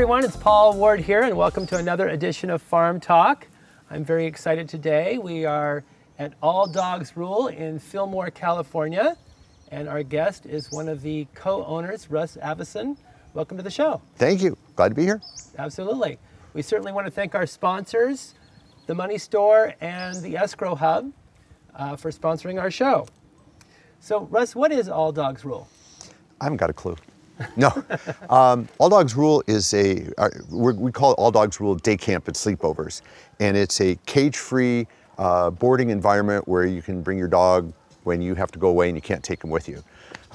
everyone. It's Paul Ward here, and welcome to another edition of Farm Talk. I'm very excited today. We are at All Dogs Rule in Fillmore, California, and our guest is one of the co owners, Russ Avison. Welcome to the show. Thank you. Glad to be here. Absolutely. We certainly want to thank our sponsors, the Money Store and the Escrow Hub, uh, for sponsoring our show. So, Russ, what is All Dogs Rule? I haven't got a clue. No. um, All Dogs Rule is a, uh, we call it All Dogs Rule day camp and sleepovers. And it's a cage free uh, boarding environment where you can bring your dog when you have to go away and you can't take them with you.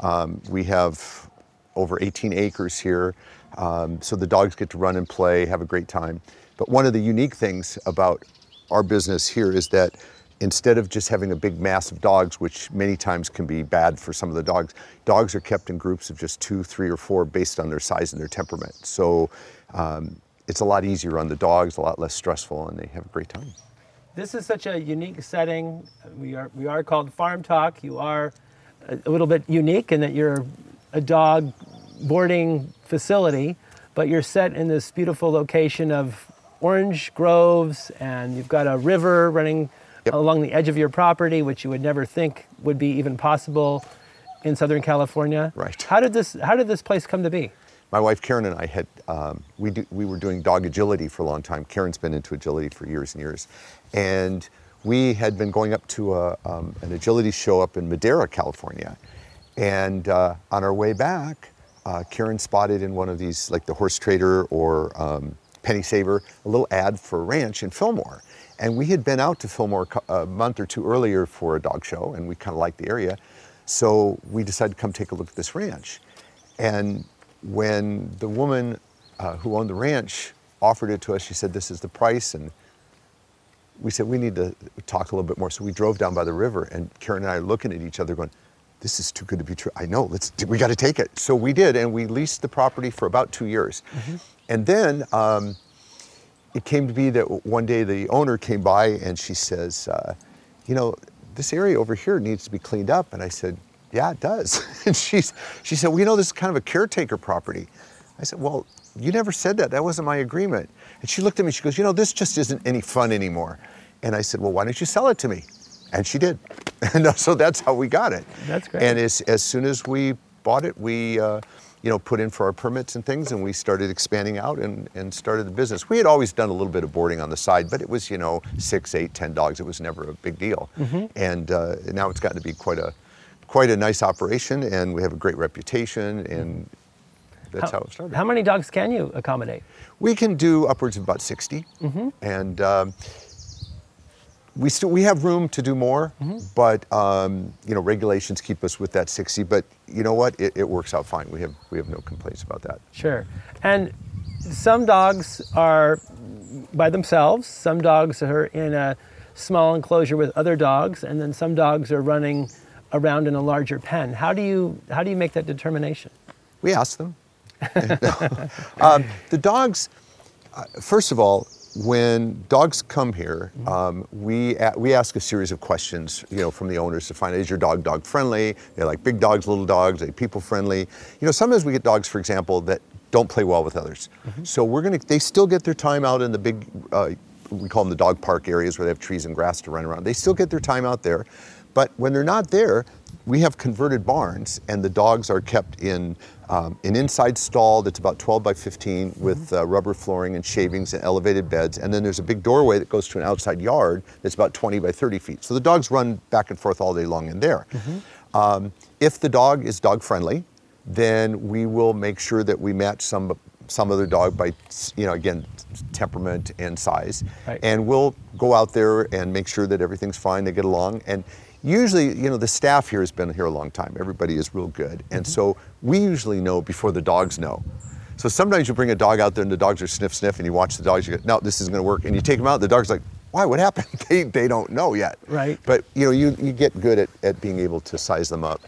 Um, we have over 18 acres here, um, so the dogs get to run and play, have a great time. But one of the unique things about our business here is that instead of just having a big mass of dogs, which many times can be bad for some of the dogs, dogs are kept in groups of just two, three, or four based on their size and their temperament. So um, it's a lot easier on the dogs, a lot less stressful, and they have a great time. This is such a unique setting. We are, we are called Farm Talk. You are a, a little bit unique in that you're a dog boarding facility, but you're set in this beautiful location of orange groves, and you've got a river running Yep. along the edge of your property, which you would never think would be even possible in Southern California. Right. How did this How did this place come to be? My wife Karen and I had um, we do, we were doing dog agility for a long time. Karen's been into agility for years and years, and we had been going up to a, um, an agility show up in Madera, California, and uh, on our way back, uh, Karen spotted in one of these like the Horse Trader or um, Penny Saver a little ad for a ranch in Fillmore, and we had been out to Fillmore a month or two earlier for a dog show, and we kind of liked the area, so we decided to come take a look at this ranch, and when the woman uh, who owned the ranch offered it to us, she said, "This is the price," and we said we need to talk a little bit more. So we drove down by the river, and Karen and I are looking at each other, going, "This is too good to be true." I know. Let's. We got to take it. So we did, and we leased the property for about two years, and then. Um, it came to be that one day the owner came by and she says, uh, you know, this area over here needs to be cleaned up. And I said, yeah, it does. and she's, she said, well, you know, this is kind of a caretaker property. I said, well, you never said that. That wasn't my agreement. And she looked at me, she goes, you know, this just isn't any fun anymore. And I said, well, why don't you sell it to me? And she did. And so that's how we got it. That's great. And as, as soon as we bought it, we, uh, you know, put in for our permits and things, and we started expanding out and, and started the business. We had always done a little bit of boarding on the side, but it was, you know, six, eight, ten dogs. It was never a big deal. Mm-hmm. And uh, now it's gotten to be quite a, quite a nice operation, and we have a great reputation, and that's how, it started. How many dogs can you accommodate? We can do upwards of about 60, and um, we still we have room to do more, but um, you know regulations keep us with that 60. But you know what? It, it works out fine. We have we have no complaints about that. Sure. And some dogs are by themselves, some dogs are in a small enclosure with other dogs, and then some dogs are running around in a larger pen. How do you how do you make that determination? We ask them. um, the dogs, uh, first of all, when dogs come here, um, we, a- we ask a series of questions, you know, from the owners to find out, is your dog dog friendly? They're like big dogs, little dogs, are they people friendly? You know, sometimes we get dogs, for example, that don't play well with others. So we're gonna, they still get their time out in the big, uh, we call them the dog park areas where they have trees and grass to run around. They still get their time out there. But when they're not there, we have converted barns, and the dogs are kept in um, an inside stall that's about 12 by 15 with uh, rubber flooring and shavings and elevated beds. And then there's a big doorway that goes to an outside yard that's about 20 by 30 feet. So the dogs run back and forth all day long in there. Um, if the dog is dog friendly, then we will make sure that we match some some other dog by you know again temperament and size Right. and we'll go out there and make sure that everything's fine they get along and usually you know the staff here has been here a long time. Everybody is real good. And so we usually know before the dogs know. So sometimes you bring a dog out there and the dogs are sniff sniff and you watch the dogs you go no this isn't going to work. And you take them out the dog's like why? What happened? They, they don't know yet. Right. but you know you, you get good at, at being able to size them up.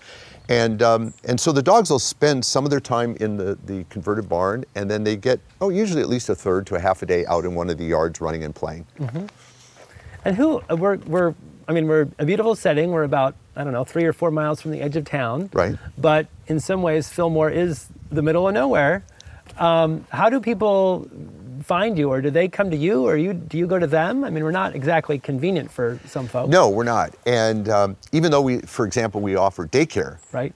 And um, and so the dogs will spend some of their time in the, the converted barn and then they get oh usually at least a third to a half a day out in one of the yards running and playing. And who uh, we're we're I mean we're a beautiful setting. We're about I don't know three or four miles from the edge of town. Right. But in some ways, Fillmore is the middle of nowhere. Um, how do people find you, or do they come to you, or you do you go to them? I mean, we're not exactly convenient for some folks. No, we're not. And um, even though we, for example, we offer daycare, Right.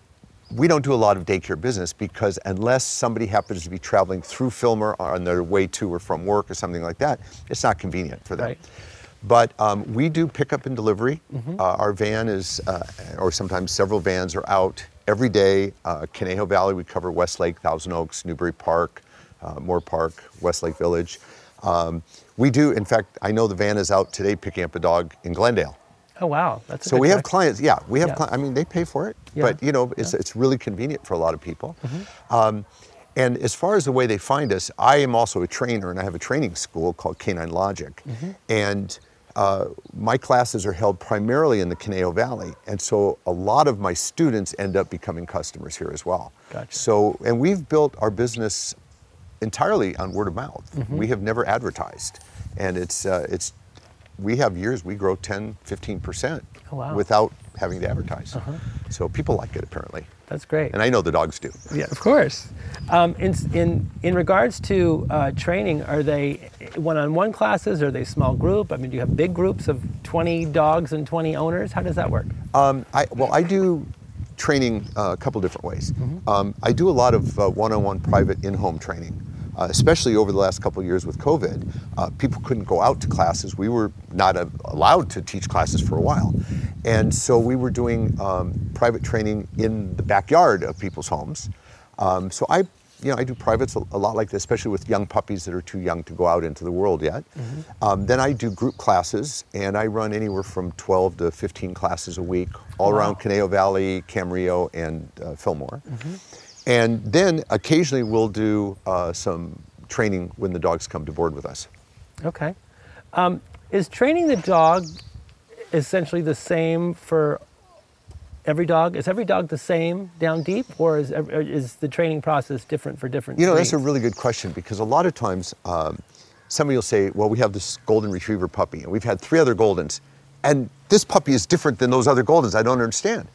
we don't do a lot of daycare business because unless somebody happens to be traveling through Fillmore on their way to or from work or something like that, it's not convenient for them. Right. But um, we do pickup and delivery. Uh, our van is, uh, or sometimes several vans are out every day. Uh, Conejo Valley, we cover Westlake, Thousand Oaks, Newbury Park, uh, Moorpark, Westlake Village. Um, we do, in fact, I know the van is out today picking up a dog in Glendale. Oh wow, that's So we have clients, yeah, we have Yeah. clients, I mean, they pay for it, Yeah. but you know, it's, it's really convenient for a lot of people. Um, and as far as the way they find us, I am also a trainer and I have a training school called Canine Logic. And uh, my classes are held primarily in the Conejo Valley. And so a lot of my students end up becoming customers here as well. Gotcha. So, and we've built our business entirely on word of mouth. Mm-hmm. We have never advertised. And it's, uh, it's, we have years we grow 10, 15% Oh, wow. Uh-huh. without having to advertise. So people like it apparently. That's great. And I know the dogs do. Yeah, of course. Um, in, in, in regards to uh, training, are they one-on-one classes? Are they small group? I mean, do you have big groups of 20 dogs and 20 owners? How does that work? Um, I, well, I do training uh, a couple different ways. Mm-hmm. Um, I do a lot of uh, one-on-one private in-home training, uh, especially over the last couple of years with COVID. Uh, people couldn't go out to classes. We were not uh, allowed to teach classes for a while, and so we were doing um, private training in the backyard of people's homes. Um, so I, you know, I do privates a, a lot like this, especially with young puppies that are too young to go out into the world yet. Um, then I do group classes, and I run anywhere from 12 to 15 classes a week, all Wow. around Conejo Valley, Camarillo, and uh, Fillmore. And then occasionally we'll do uh, some training when the dogs come to board with us. Okay. Um, is training the dog essentially the same for every dog? Is every dog the same down deep, or is, or is the training process different for different? You know, that's a really good question because a lot of times um, somebody will say, well, we have this golden retriever puppy and we've had three other goldens and this puppy is different than those other goldens. I don't understand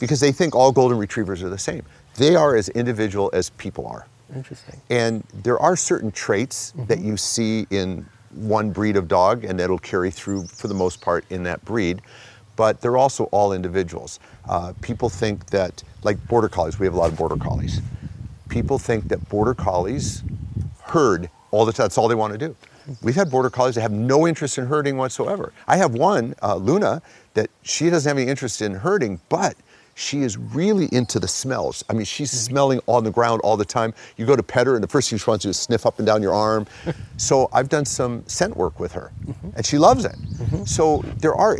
because they think all golden retrievers are the same. They are as individual as people are. Interesting. And there are certain traits that you see in one breed of dog and that'll carry through for the most part in that breed. But they're also all individuals. Uh, people think that, like border collies, we have a lot of border collies. People think that border collies herd all the time. That's all they want to do. We've had border collies that have no interest in herding whatsoever. I have one, uh, Luna, that she doesn't have any interest in herding, but she is really into the smells. I mean, she's smelling on the ground all the time. You go to pet her, and the first thing she wants to do is sniff up and down your arm. so I've done some scent work with her, and she loves it. So there are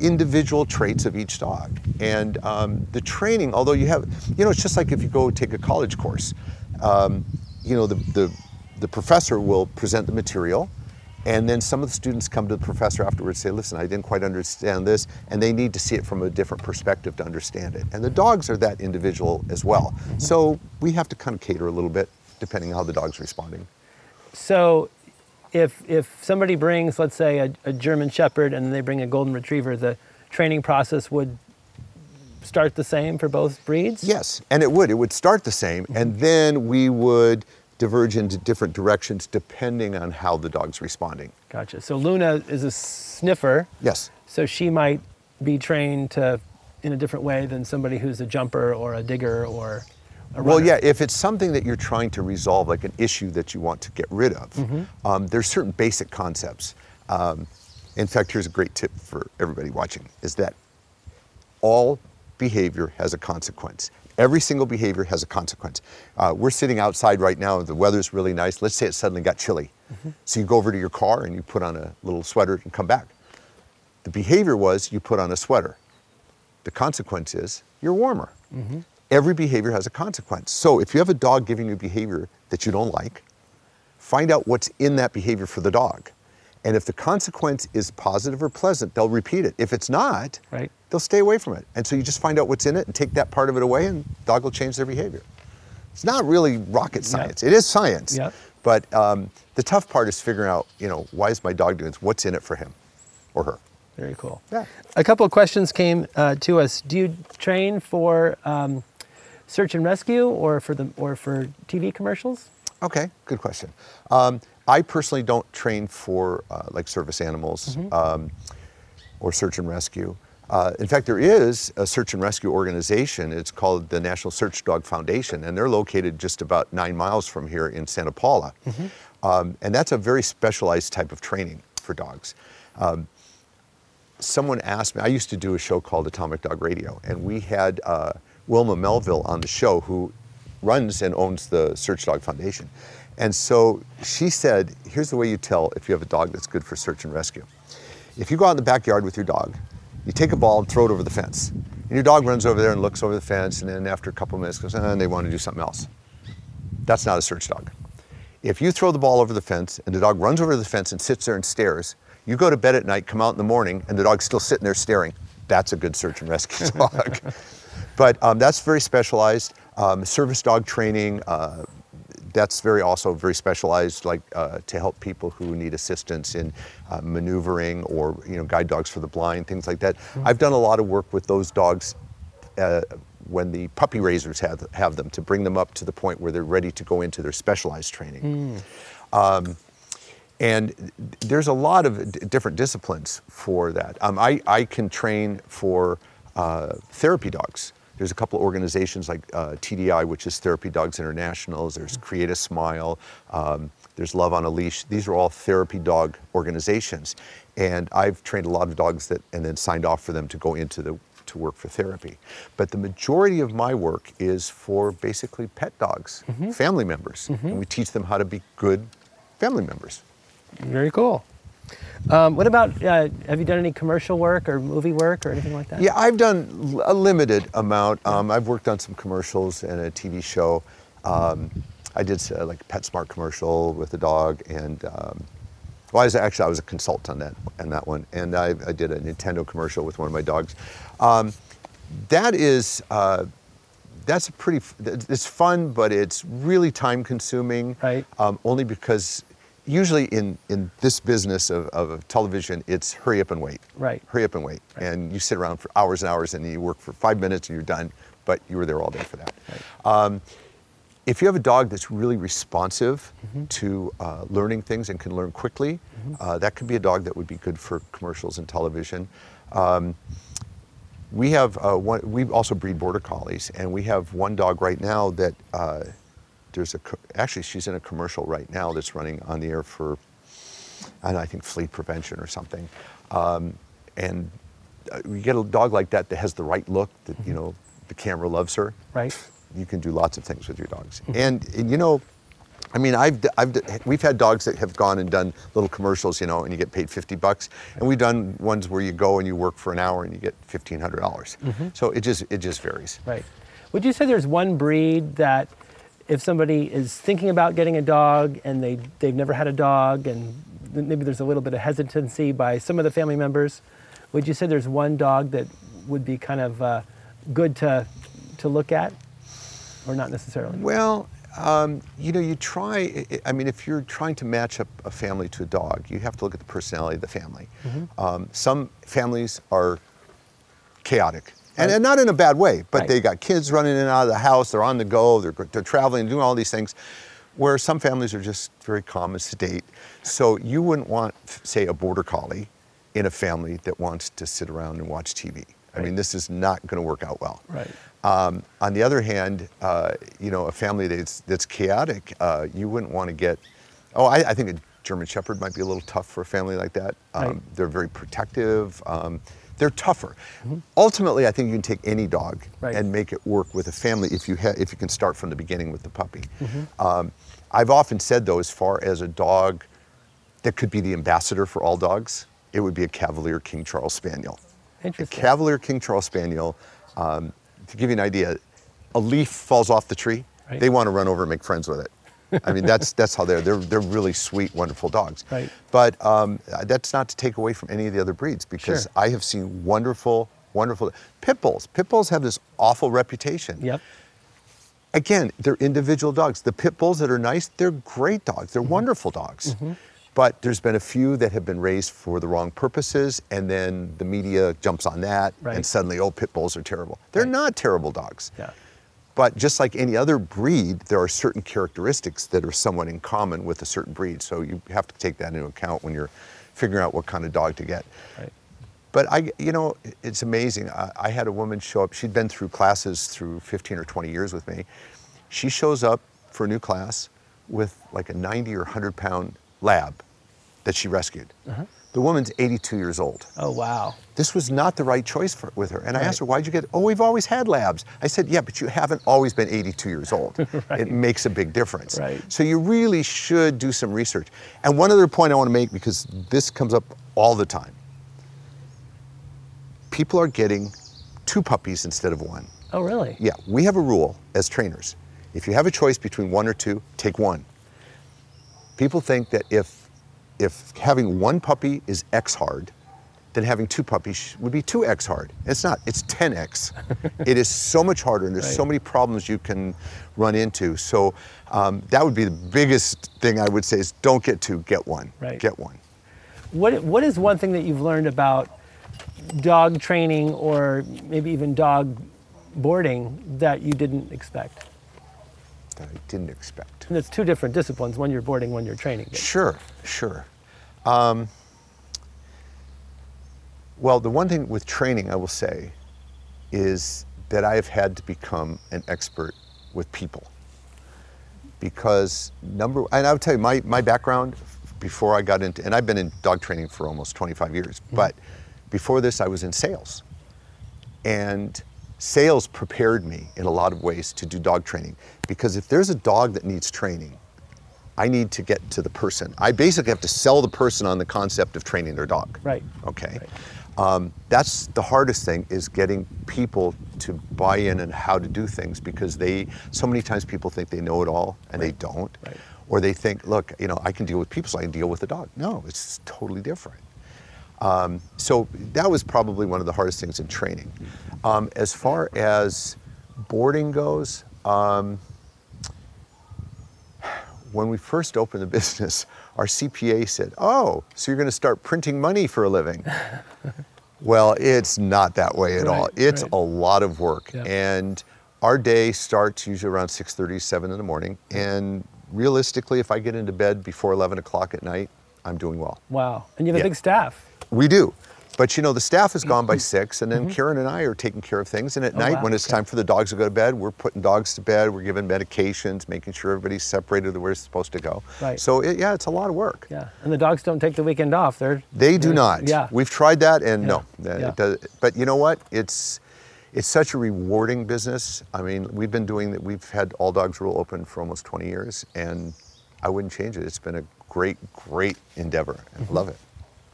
individual traits of each dog, and um, the training. Although you have, you know, it's just like if you go take a college course. Um, you know, the, the the professor will present the material. And then some of the students come to the professor afterwards and say, listen, I didn't quite understand this, and they need to see it from a different perspective to understand it. And the dogs are that individual as well. So we have to kind of cater a little bit depending on how the dog's responding. So, if if somebody brings, let's say, a, a German Shepherd and they bring a Golden Retriever, the training process would start the same for both breeds. Yes, and it would. It would start the same, and mm-hmm. then we would diverge into different directions depending on how the dog's responding. Gotcha. So Luna is a sniffer. Yes. So she might be trained to in a different way than somebody who's a jumper or a digger or a Well, yeah, if it's something that you're trying to resolve, like an issue that you want to get rid of, um, there's certain basic concepts. Um, in fact, here's a great tip for everybody watching: is that all behavior has a consequence. Every single behavior has a consequence. Uh, we're sitting outside right now, the weather's really nice. Let's say it suddenly got chilly. So you go over to your car and you put on a little sweater and come back. The behavior was you put on a sweater. The consequence is you're warmer. Every behavior has a consequence. So if you have a dog giving you behavior that you don't like, find out what's in that behavior for the dog. And if the consequence is positive or pleasant, they'll repeat it. If it's not, Right. They'll stay away from it. And so you just find out what's in it and take that part of it away, and the dog will change their behavior. It's not really rocket science. It is science. Yep. But um, the tough part is figuring out, you know, why is my dog doing this? What's in it for him or her? Very cool. Yeah. A couple of questions came uh, to us. Do you train for um, search and rescue or for the or for TV commercials? Okay, good question. Um, I personally don't train for uh, like service animals um, or search and rescue. Uh, in fact, there is a search and rescue organization. It's called the National Search Dog Foundation, and they're located just about nine miles from here in Santa Paula. Um, and that's a very specialized type of training for dogs. Um, someone asked me, I used to do a show called Atomic Dog Radio, and we had uh, Wilma Melville on the show who runs and owns the Search Dog Foundation. And so she said, here's the way you tell if you have a dog that's good for search and rescue. If you go out in the backyard with your dog, you take a ball and throw it over the fence. And your dog runs over there and looks over the fence, and then after a couple minutes goes, and they want to do something else. That's not a search dog. If you throw the ball over the fence and the dog runs over the fence and sits there and stares, you go to bed at night, come out in the morning, and the dog's still sitting there staring. That's a good search and rescue dog. but um, that's very specialized. Um, service dog training, uh, that's very also very specialized, like uh, to help people who need assistance in uh, maneuvering or you know guide dogs for the blind, things like that. I've done a lot of work with those dogs uh, when the puppy raisers have, have them to bring them up to the point where they're ready to go into their specialized training. Um, and there's a lot of d- different disciplines for that. Um, I, I can train for uh, therapy dogs. There's a couple of organizations like uh, TDI, which is Therapy Dogs International. There's Create a Smile. Um, there's Love on a Leash. These are all therapy dog organizations, and I've trained a lot of dogs that, and then signed off for them to go into the to work for therapy. But the majority of my work is for basically pet dogs, family members, and we teach them how to be good family members. Very cool. Um, what about, uh, have you done any commercial work or movie work or anything like that? Yeah, I've done a limited amount. Um, I've worked on some commercials and a TV show. Um, I did uh, like a PetSmart commercial with a dog, and um, well, I was actually I was a consultant on that on that one, and I, I did a Nintendo commercial with one of my dogs. Um, that is. Uh, that's a pretty. It's fun, but it's really time consuming. Right. Um, only because usually in in this business of, of television, it's hurry up and wait. Right. Hurry up and wait, and you sit around for hours and hours, and you work for five minutes, and you're done. But you were there all day for that. Um, if you have a dog that's really responsive to uh, learning things and can learn quickly, uh, that could be a dog that would be good for commercials and television. Um, we have uh, one, we also breed border collies, and we have one dog right now that uh, there's a actually she's in a commercial right now that's running on the air for I, know, I think flea prevention or something. Um, and uh, you get a dog like that that has the right look that you know the camera loves her Right. you can do lots of things with your dogs. And, and, you know, I mean, I've, I've, we've had dogs that have gone and done little commercials, you know, and you get paid 50 bucks. And we've done ones where you go and you work for an hour and you get $1,500. dollars So it just, it just varies. Right. Would you say there's one breed that if somebody is thinking about getting a dog and they, they've never had a dog and maybe there's a little bit of hesitancy by some of the family members, would you say there's one dog that would be kind of uh, good to, to look at or not necessarily? Well, um, you know, you try, I- mean, if you're trying to match up a family to a dog, you have to look at the personality of the family. Um, some families are chaotic. And, Right. and not in a bad way, but Right. they got kids running in and out of the house, they're on the go, they're, they're traveling, doing all these things. Where some families are just very calm and sedate. So you wouldn't want, say, a border collie in a family that wants to sit around and watch TV. I mean, this is not going to work out well. Right. Um, on the other hand, uh, you know, a family that's that's chaotic, uh, you wouldn't want to get. Oh, I, I think a German Shepherd might be a little tough for a family like that. Um, Right. They're very protective. Um, they're tougher. Ultimately, I think you can take any dog Mm-hmm. Right. and make it work with a family if you ha- if you can start from the beginning with the puppy. Mm-hmm. Um, I've often said though, as far as a dog that could be the ambassador for all dogs, it would be a Cavalier King Charles Spaniel. A Interesting. Cavalier King Charles Spaniel, um, to give you an idea, a leaf falls off the tree, Right. they want to run over and make friends with it. I mean, that's that's how they're they're they're really sweet, wonderful dogs. Right. But um, that's not to take away from any of the other breeds because Sure. I have seen wonderful, wonderful pit bulls. Pit bulls have this awful reputation. Yep. Again, they're individual dogs. The pit bulls that are nice, they're great dogs. Mm-hmm. They're wonderful dogs. But there's been a few that have been raised for the wrong purposes, and then the media jumps on that, Right. and suddenly, oh, pit bulls are terrible. They're Right. not terrible dogs. Yeah. But just like any other breed, there are certain characteristics that are somewhat in common with a certain breed. So you have to take that into account when you're figuring out what kind of dog to get. Right. But I, you know, it's amazing. I, I had a woman show up. She'd been through classes through 15 or 20 years with me. She shows up for a new class with like a 90 or 100 pound lab that she rescued. Uh-huh. The woman's 82 years old. Oh, wow. This was not the right choice for, with her. And I asked her, why'd you get, oh, we've always had labs. I said, yeah, but you haven't always been 82 years old. It makes a big difference. Right. So you really should do some research. And one other point I want to make, because this comes up all the time. People are getting two puppies instead of one. Oh, really? Yeah, we have a rule as trainers. If you have a choice between one or two, take one. People think that if if having one puppy is X hard, then having two puppies would be 2X hard. It's not, it's 10X. it is so much harder and there's so many problems you can run into. So um, that would be the biggest thing I would say is don't get two, get one. Right. Get one. What, what is one thing that you've learned about dog training or maybe even dog boarding that you didn't expect? That I didn't expect. And it's two different disciplines one you're boarding, one you're training. Sure, sure. Um, well, the one thing with training I will say is that I have had to become an expert with people. Because number, and I would tell you my, my background before I got into, and I've been in dog training for almost 25 years, but before this I was in sales. And sales prepared me in a lot of ways to do dog training because if there's a dog that needs training, I need to get to the person. I basically have to sell the person on the concept of training their dog. Right. Okay. Right. Um, that's the hardest thing is getting people to buy in and how to do things because they so many times people think they know it all and they don't. Right. Or they think, look, you know, I can deal with people, so I can deal with a dog. No, it's totally different. Um, so that was probably one of the hardest things in training. Um, as far as boarding goes, um, when we first opened the business, our CPA said, "Oh, so you're going to start printing money for a living?" well, it's not that way at all. It's right. a lot of work, Yeah. and our day starts usually around 6:30, 7 in the morning. And realistically, if I get into bed before 11 o'clock at night, I'm doing well. Wow. And you have a Yeah. big staff. We do. But you know, the staff is gone by six, and then Karen and I are taking care of things. And at Mm-hmm. Oh, night, wow, when it's okay. time for the dogs to go to bed, we're putting dogs to bed, we're giving medications, making sure everybody's separated where it's supposed to go. Right. So, it, yeah, it's a lot of work. Yeah. And the dogs don't take the weekend off. They're They do they're- not. Yeah. We've tried that, and no. Yeah, that- yeah. It does, but you know what? It's it's such a rewarding business. I mean, we've been doing that. We've had All Dogs Rule open for almost 20 years, and I wouldn't change it. It's been a great, great endeavor. I Mm-hmm. love it.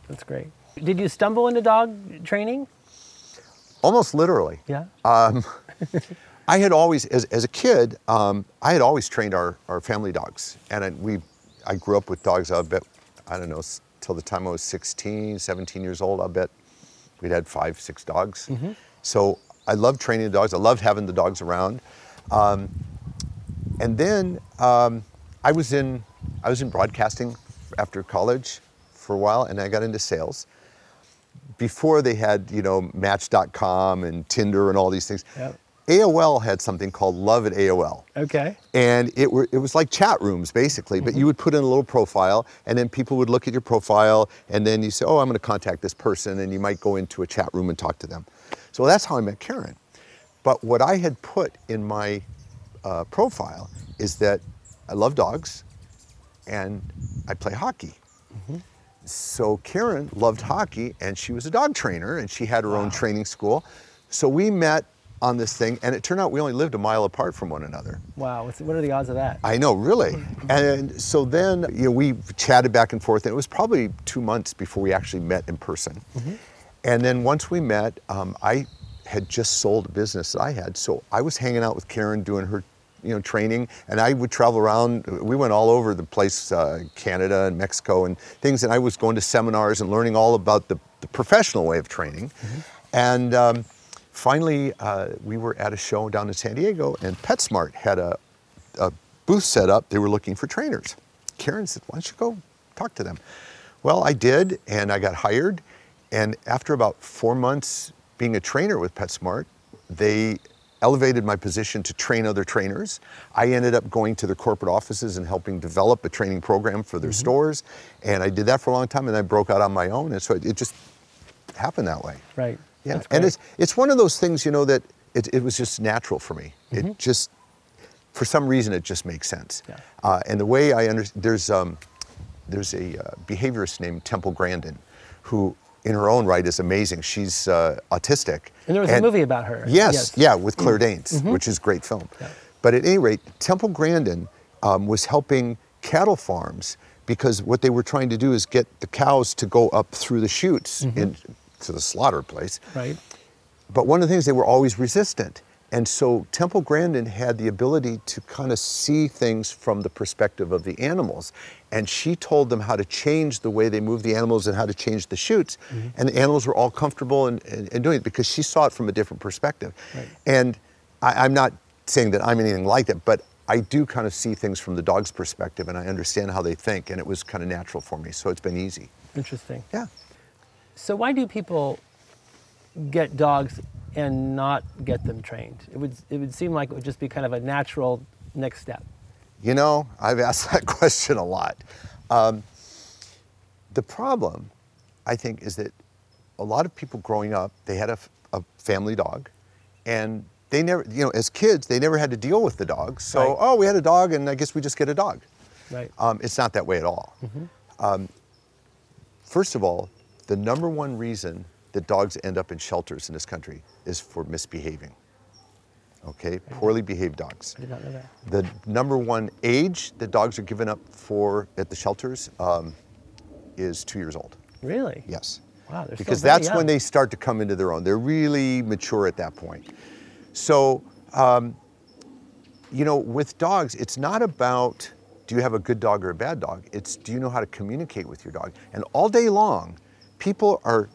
That's great. Did you stumble into dog training? Almost literally. Yeah. I had always, as, as a kid, um, I had always trained our, our family dogs. And I, we, I grew up with dogs, I bet, I don't know, till the time I was 16, 17 years old, I'll bet we'd had five, six dogs. So I loved training the dogs. I loved having the dogs around. Um, and then um, I was in, I was in broadcasting after college for a while, and I got into sales. Before they had, you know, Match.com and Tinder and all these things, Yep. AOL had something called Love at AOL. Okay. And it, were, it was like chat rooms basically, but you would put in a little profile and then people would look at your profile and then you say, oh, I'm going to contact this person and you might go into a chat room and talk to them. So that's how I met Karen. But what I had put in my uh, profile is that I love dogs and I play hockey. So Karen loved hockey and she was a dog trainer and she had her own training school. So we met on this thing and it turned out we only lived a mile apart from one another. Wow. What's, what are the odds of that? I know, really. And so then, you know, we chatted back and forth, and it was probably two months before we actually met in person. And then once we met, um, I had just sold a business that I had, so I was hanging out with Karen doing her, you know, training, and I would travel around. We went all over the place, uh, Canada and Mexico and things, and I was going to seminars and learning all about the, the professional way of training. And um, finally, uh, we were at a show down in San Diego, and PetSmart had a, a booth set up. They were looking for trainers. Karen said, Why don't you go talk to them? Well, I did, and I got hired. And after about four months being a trainer with PetSmart, they elevated my position to train other trainers. I ended up going to their corporate offices and helping develop a training program for their stores. And I did that for a long time and I broke out on my own. And so it, it just happened that way. Right. Yeah. And it's, it's one of those things, you know, that it, it was just natural for me. Mm-hmm. It just, for some reason, it just makes sense. Yeah. Uh, and the way I understand, there's, um, there's a uh, behaviorist named Temple Grandin who, in her own right, is amazing. She's uh, autistic. And there was a movie about her. Yes, Yes. yeah, with Claire Danes, which is a great film. Yeah. But at any rate, Temple Grandin um, was helping cattle farms because what they were trying to do is get the cows to go up through the chutes into the slaughter place. Right. But one of the things they were always resistant. And so Temple Grandin had the ability to kind of see things from the perspective of the animals. And she told them how to change the way they moved the animals and how to change the chutes. Mm-hmm. And the animals were all comfortable in, in, in doing it because she saw it from a different perspective. Right. And I, I'm not saying that I'm anything like that, but I do kind of see things from the dog's perspective and I understand how they think. And it was kind of natural for me. So it's been easy. Interesting. Yeah. So why do people get dogs and not get them trained? It would it would seem like it would just be kind of a natural next step. You know, I've asked that question a lot. Um, the problem, I think, is that a lot of people growing up, they had a, a, family dog, and they never, you know, as kids, they never had to deal with the dog. So, Right. oh, we had a dog, and I guess we just get a dog. Right. Um, it's not that way at all. Um, first of all, the number one reason that dogs end up in shelters in this country is for misbehaving. Okay, poorly behaved dogs. I did not know that. The number one age that dogs are given up for at the shelters um, is two years old. Really? Yes. Wow, Because that's when they start to come into their own. They're really mature at that point. So, um, you know, with dogs, it's not about do you have a good dog or a bad dog. It's do you know how to communicate with your dog. And all day long, people are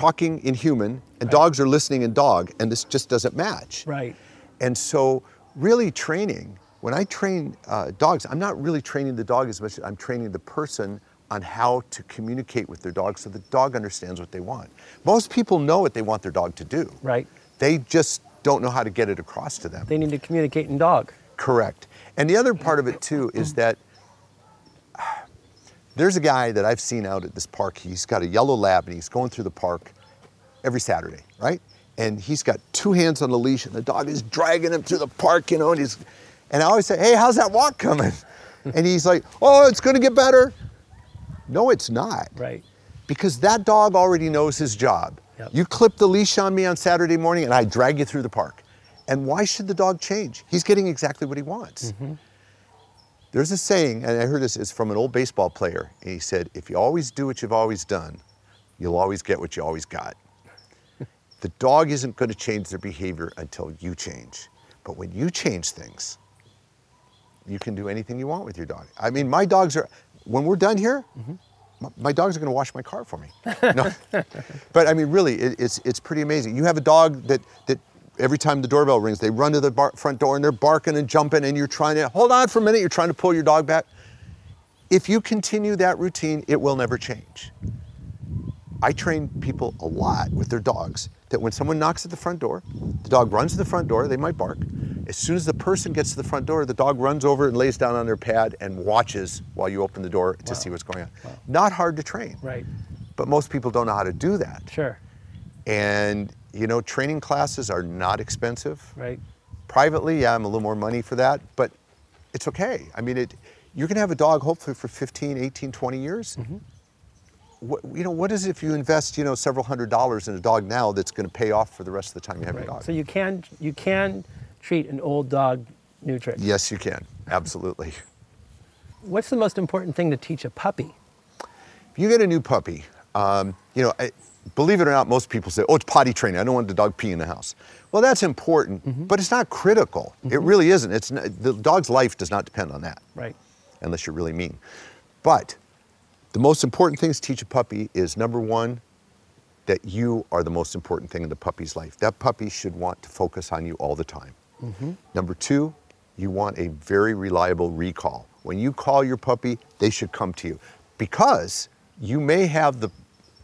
talking in human, and dogs are listening in dog, and this just doesn't match. Right. And so, really training, when I train uh, dogs, I'm not really training the dog as much as I'm training the person on how to communicate with their dog so the dog understands what they want. Most people know what they want their dog to do. Right. They just don't know how to get it across to them. They need to communicate in dog. Correct. And the other part of it too is that there's a guy that I've seen out at this park. He's got a yellow lab and he's going through the park every Saturday, right? And he's got two hands on the leash and the dog is dragging him through the park, you know, and he's and I always say, "Hey, how's that walk coming?" And he's like, "Oh, it's going to get better." No, it's not. Right. Because that dog already knows his job. Yep. You clip the leash on me on Saturday morning and I drag you through the park. And why should the dog change? He's getting exactly what he wants. Mm-hmm. There's a saying, and I heard this is from an old baseball player. And he said, If you always do what you've always done, you'll always get what you always got. the dog isn't going to change their behavior until you change. But when you change things, you can do anything you want with your dog. I mean, my dogs are, when we're done here, mm-hmm. my, my dogs are going to wash my car for me. No. but I mean, really, it, it's, it's pretty amazing. You have a dog that, that every time the doorbell rings, they run to the bar, front door and they're barking and jumping, and you're trying to, hold on for a minute, you're trying to pull your dog back. If you continue that routine, it will never change. I train people a lot with their dogs that when someone knocks at the front door, the dog runs to the front door, they might bark. As soon as the person gets to the front door, the dog runs over and lays down on their pad and watches while you open the door to see what's going on. Not hard to train. Right. But most people don't know how to do that. Sure. And you know, training classes are not expensive. Right. Privately, yeah, I'm a little more money for that, but it's okay. I mean, it, you're going to have a dog hopefully for 15, 18, 20 years. What, you know, what is it if you invest, you know, several hundred dollars in a dog now that's going to pay off for the rest of the time you have Right. your dog? So you can you can treat an old dog new tricks. yes, you can. Absolutely. What's the most important thing to teach a puppy? If you get a new puppy, um, you know, I, believe it or not, most people say, "Oh, it's potty training. I don't want the dog pee in the house." Well, that's important, mm-hmm. but it's not critical. It mm-hmm. really isn't. It's not, the dog's life does not depend on that. Right. unless you're really mean. But the most important things to teach a puppy is number one, that you are the most important thing in the puppy's life. That puppy should want to focus on you all the time. Mm-hmm. Number two, you want a very reliable recall. When you call your puppy, they should come to you because you may have the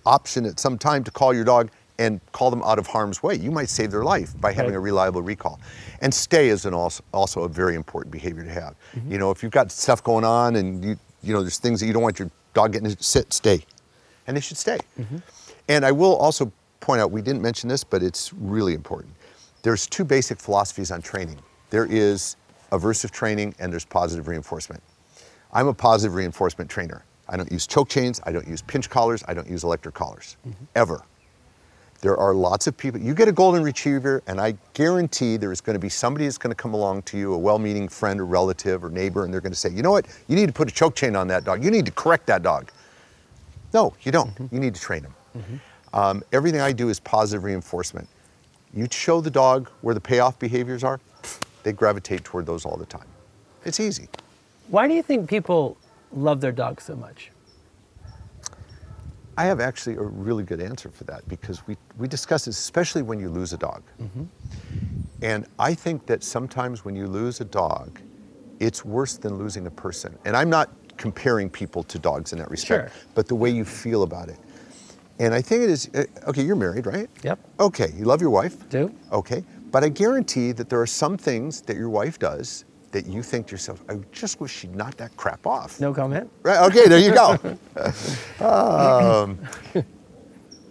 option at some time to call your dog and call them out of harm's way. You might save their life by having Right. a reliable recall. And stay is an also, also a very important behavior to have. Mm-hmm. You know, if you've got stuff going on and you you know there's things that you don't want your dog getting to sit, stay, and they should stay. Mm-hmm. And I will also point out we didn't mention this, but it's really important. There's two basic philosophies on training. There is aversive training and there's positive reinforcement. I'm a positive reinforcement trainer. I don't use choke chains, I don't use pinch collars, I don't use electric collars, mm-hmm. ever. There are lots of people. You get a golden retriever, and I guarantee there is going to be somebody that's going to come along to you, a well meaning friend or relative or neighbor, and they're going to say, you know what, you need to put a choke chain on that dog. You need to correct that dog. No, you don't. Mm-hmm. You need to train him. Mm-hmm. Um, everything I do is positive reinforcement. You show the dog where the payoff behaviors are, they gravitate toward those all the time. It's easy. Why do you think people love their dog so much? I have actually a really good answer for that because we, we discuss this, especially when you lose a dog. And I think that sometimes when you lose a dog, it's worse than losing a person. And I'm not comparing people to dogs in that respect, Sure. but the way you feel about it. And I think it is uh, okay, you're married, right? Yep. Okay, you love your wife? Do? Okay, but I guarantee that there are some things that your wife does that you think to yourself, I just wish she'd knock that crap off. No comment? Right. Okay. There you go. um,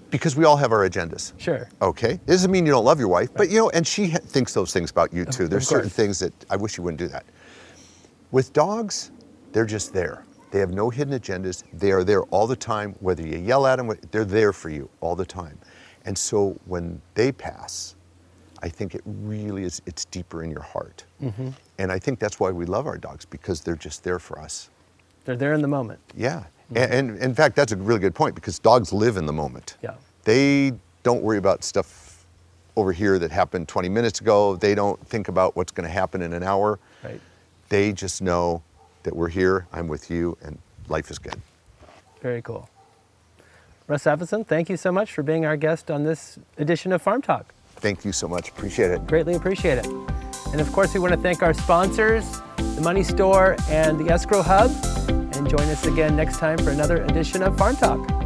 because we all have our agendas. Sure. Okay. It doesn't mean you don't love your wife, but you know, and she ha- thinks those things about you too. of There's certain things that I wish you wouldn't do that. With dogs, they're just there. They have no hidden agendas. They are there all the time. Whether you yell at them, they're there for you all the time. And so when they pass, I think it really is. It's deeper in your heart. Mm-hmm. And I think that's why we love our dogs because they're just there for us. They're there in the moment. Yeah. And, and in fact, that's a really good point because dogs live in the moment. Yeah. They don't worry about stuff over here that happened 20 minutes ago. They don't think about what's going to happen in an hour. Right. They just know that we're here, I'm with you, and life is good. Very cool. Russ Appleson, thank you so much for being our guest on this edition of Farm Talk. Thank you so much. Appreciate it. Greatly appreciate it. And of course, we want to thank our sponsors, the Money Store and the Escrow Hub. And join us again next time for another edition of Farm Talk.